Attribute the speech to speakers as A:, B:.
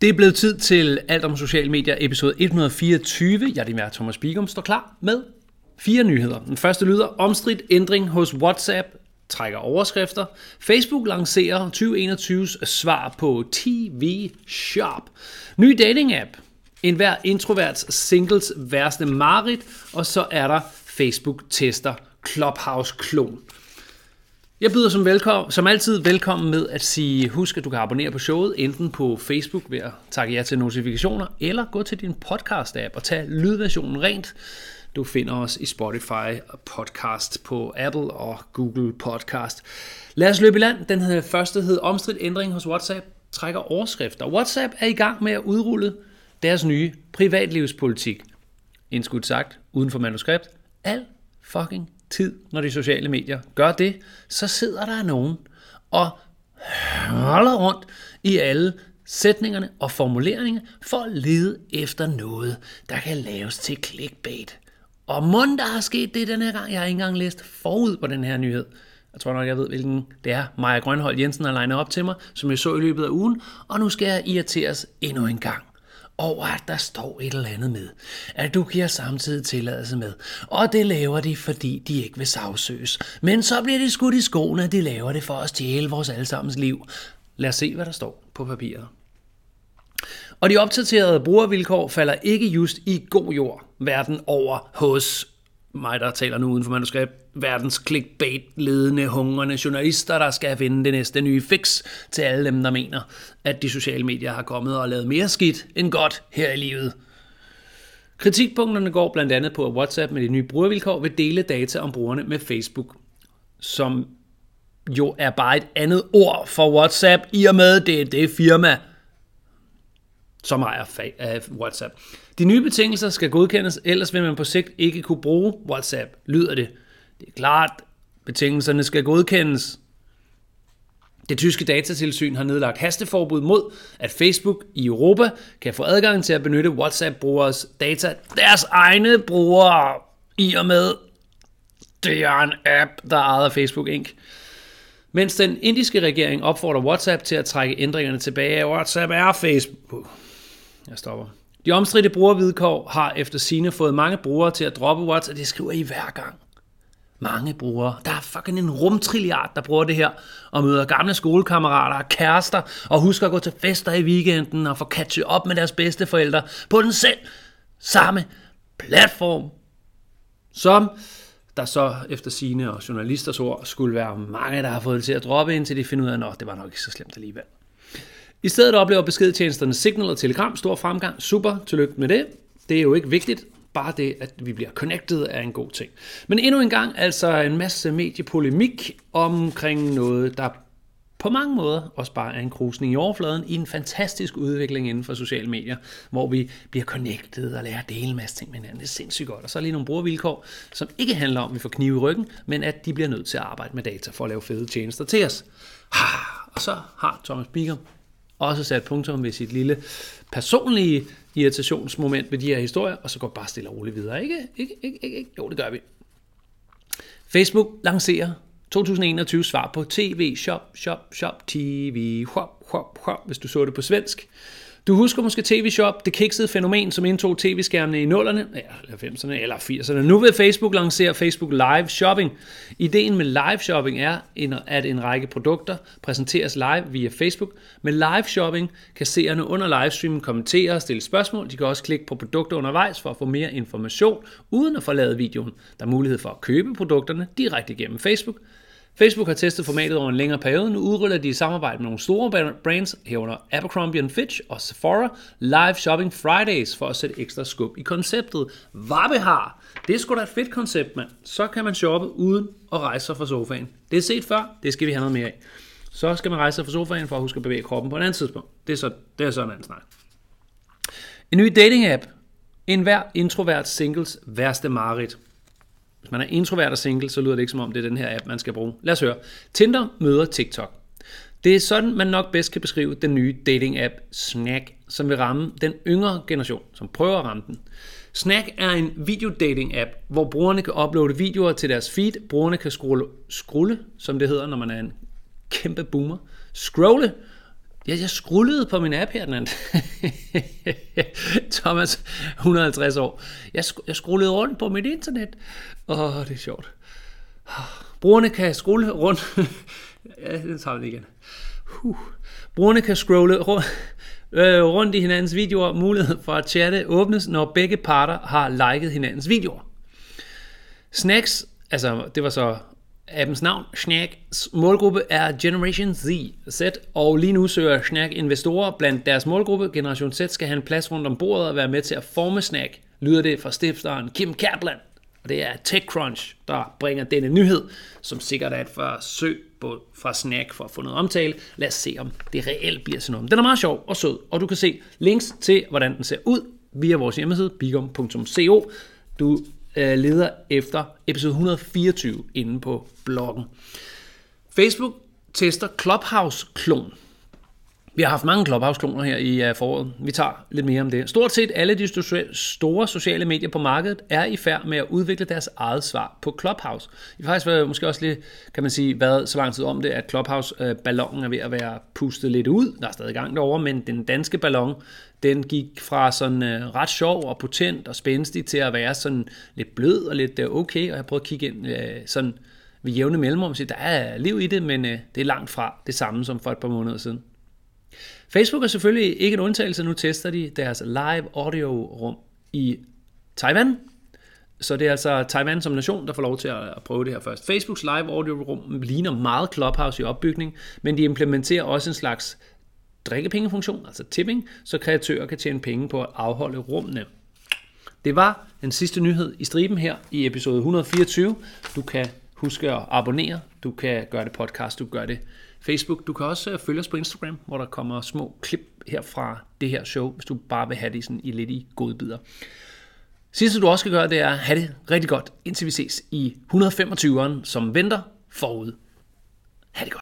A: Det er blevet tid til Alt om sociale medier, episode 124. Jeg er din vært, Thomas Bigum, står klar med fire nyheder. Den første lyder, omstridt ændring hos WhatsApp trækker overskrifter. Facebook lancerer 2021's svar på TV Shop. Ny dating-app. En hver introverts singles værste marit. Og så er der Facebook-tester Clubhouse-klon. Jeg byder som, velkommen, som altid velkommen med at sige, husk at du kan abonnere på showet, enten på Facebook ved at takke jer til notifikationer, eller gå til din podcast-app og tag lydversionen rent. Du finder os i Spotify podcast på Apple og Google Podcast. Lad os løbe i land. Den her første hed omstridt ændring hos WhatsApp trækker overskrifter. WhatsApp er i gang med at udrulle deres nye privatlivspolitik. Indskudt sagt, uden for manuskript. Al fucking tid, når de sociale medier gør det, så sidder der nogen og holder rundt i alle sætningerne og formuleringerne for at lede efter noget, der kan laves til clickbait. Og mund der har sket det den her gang. Jeg har ikke engang læst forud på den her nyhed. Jeg tror nok, jeg ved, hvilken det er. Maja Grønhold Jensen har legnet op til mig, som jeg så i løbet af ugen. Og nu skal jeg irriteres endnu en gang over, at der står et eller andet med, at du giver samtidig tilladelse med. Og det laver de, fordi de ikke vil sagsøges. Men så bliver de skudt i skoene, at de laver det for at stjæle vores allesammens liv. Lad os se, hvad der står på papiret. Og de opdaterede brugervilkår falder ikke just i god jord verden over hos mig, der taler nu uden for manuskript, verdens clickbait-ledende, hungrende journalister, der skal finde det næste nye fix til alle dem, der mener, at de sociale medier har kommet og lavet mere skidt end godt her i livet. Kritikpunkterne går blandt andet på, at WhatsApp med de nye brugervilkår vil dele data om brugerne med Facebook, som jo er bare et andet ord for WhatsApp, i og med det er det firma, som ejer WhatsApp. De nye betingelser skal godkendes, ellers vil man på sigt ikke kunne bruge WhatsApp, lyder det. Det er klart, betingelserne skal godkendes. Det tyske datatilsyn har nedlagt hasteforbud mod, at Facebook i Europa kan få adgang til at benytte WhatsApp-brugeres data, deres egne brugere, i og med, det er en app, der er ejet af Facebook Inc. Mens den indiske regering opfordrer WhatsApp til at trække ændringerne tilbage. WhatsApp er Facebook. Jeg stopper. De omstridte brugervidkår har efter sine fået mange brugere til at droppe WhatsApp, det skriver I hver gang. Mange brugere. Der er fucking en rumtrilliard, der bruger det her, og møder gamle skolekammerater og kærester, og husker at gå til fester i weekenden og få catchet op med deres bedsteforældre på den selv samme platform, som der så efter sine og journalisters ord skulle være mange, der har fået det til at droppe, indtil de finder ud af, at det var nok ikke så slemt alligevel. I stedet oplever beskedtjenesterne Signal og Telegram stor fremgang. Super, tillykke med det. Det er jo ikke vigtigt. Bare det, at vi bliver connected, er en god ting. Men endnu en gang, altså en masse mediepolemik omkring noget, der på mange måder også bare er en krusning i overfladen i en fantastisk udvikling inden for sociale medier, hvor vi bliver connected og lærer at dele en masse ting med hinanden. Det er sindssygt godt. Og så er lige nogle brugervilkår, som ikke handler om, at vi får knive i ryggen, men at de bliver nødt til at arbejde med data for at lave fede tjenester til os. Og så har Thomas Bigger også sat punktum ved sit lille personlige irritationsmoment ved de her historier, og så går bare stille og roligt videre. Ikke? Ikke, ikke, ikke, ikke? Jo, det gør vi. Facebook lancerer 2021 svar på TV, shop, shop, shop, TV, hop, hop, hop, hvis du så det på svensk. Du husker måske TV-shop, det kiksede fænomen, som indtog tv-skærmene i 0'erne, ja, 90'erne, eller 80'erne. Nu vil Facebook lancere Facebook Live Shopping. Ideen med live shopping er, at en række produkter præsenteres live via Facebook. Med live shopping kan seerne under livestreamen kommentere og stille spørgsmål. De kan også klikke på produkter undervejs for at få mere information, uden at forlade videoen. Der er mulighed for at købe produkterne direkte gennem Facebook. Facebook har testet formatet over en længere periode. Nu udruller de i samarbejde med nogle store brands, herunder Abercrombie Fitch og Sephora, Live Shopping Fridays for at sætte ekstra skub i konceptet. Hvad har? Det er sgu da et fedt koncept, mand. Så kan man shoppe uden at rejse sig fra sofaen. Det er set før, det skal vi have noget mere af. Så skal man rejse sig fra sofaen for at huske at bevæge kroppen på et andet tidspunkt. Det er så, det er sådan en anden snak. En ny dating-app. En hver introvert singles værste marit. Hvis man er introvert og single, så lyder det ikke som om, det er den her app, man skal bruge. Lad os høre. Tinder møder TikTok. Det er sådan, man nok bedst kan beskrive den nye dating-app Snack, som vil ramme den yngre generation, som prøver at ramme den. Snack er en videodating-app, hvor brugerne kan uploade videoer til deres feed. Brugerne kan scrolle, scrolle, som det hedder, når man er en kæmpe boomer. Scrolle Ja, jeg skrullede på min app her den anden. Thomas, 150 år. Jeg, sk- jeg skrullede rundt på mit internet. Åh, det er sjovt. Brugerne kan scrolle rundt. ja, det tager vi igen. Huh. Brugerne kan scrolle rundt, øh, rundt i hinandens videoer. Mulighed for at chatte åbnes, når begge parter har liket hinandens videoer. Snacks, altså det var så appens navn, Snacks målgruppe er Generation Z, Z, og lige nu søger Snack investorer blandt deres målgruppe. Generation Z skal have en plads rundt om bordet og være med til at forme Snack, lyder det fra stifteren Kim Kaplan. Og det er TechCrunch, der bringer denne nyhed, som sikkert er et forsøg på, fra Snack for at få noget omtale. Lad os se, om det reelt bliver sådan noget. Den er meget sjov og sød, og du kan se links til, hvordan den ser ud via vores hjemmeside, bigom.co. Du øh, leder efter episode 124 inde på bloggen. Facebook tester Clubhouse-klon. Vi har haft mange Clubhouse-kloner her i øh, foråret. Vi tager lidt mere om det. Stort set alle de store sociale medier på markedet er i færd med at udvikle deres eget svar på Clubhouse. I har faktisk været, måske også lidt, kan man sige, været så lang tid om det, at Clubhouse-ballonen er ved at være pustet lidt ud. Der er stadig gang derovre, men den danske ballon, den gik fra sådan øh, ret sjov og potent og spændstig til at være sådan lidt blød og lidt øh, okay, og jeg prøvede at kigge ind øh, sådan ved jævne mellemrum og sige, der er liv i det, men øh, det er langt fra det samme som for et par måneder siden. Facebook er selvfølgelig ikke en undtagelse. Nu tester de deres live audio rum i Taiwan. Så det er altså Taiwan som nation, der får lov til at prøve det her først. Facebooks live audio rum ligner meget Clubhouse i opbygning, men de implementerer også en slags drikkepengefunktion, altså tipping, så kreatører kan tjene penge på at afholde rummene. Det var den sidste nyhed i striben her i episode 124. Du kan huske at abonnere, du kan gøre det podcast, du kan gøre det Facebook. Du kan også øh, følge os på Instagram, hvor der kommer små klip her fra det her show, hvis du bare vil have det sådan i lidt i godbidder. Sidste du også skal gøre, det er at have det rigtig godt, indtil vi ses i 125'eren, som venter forud. Ha' det godt.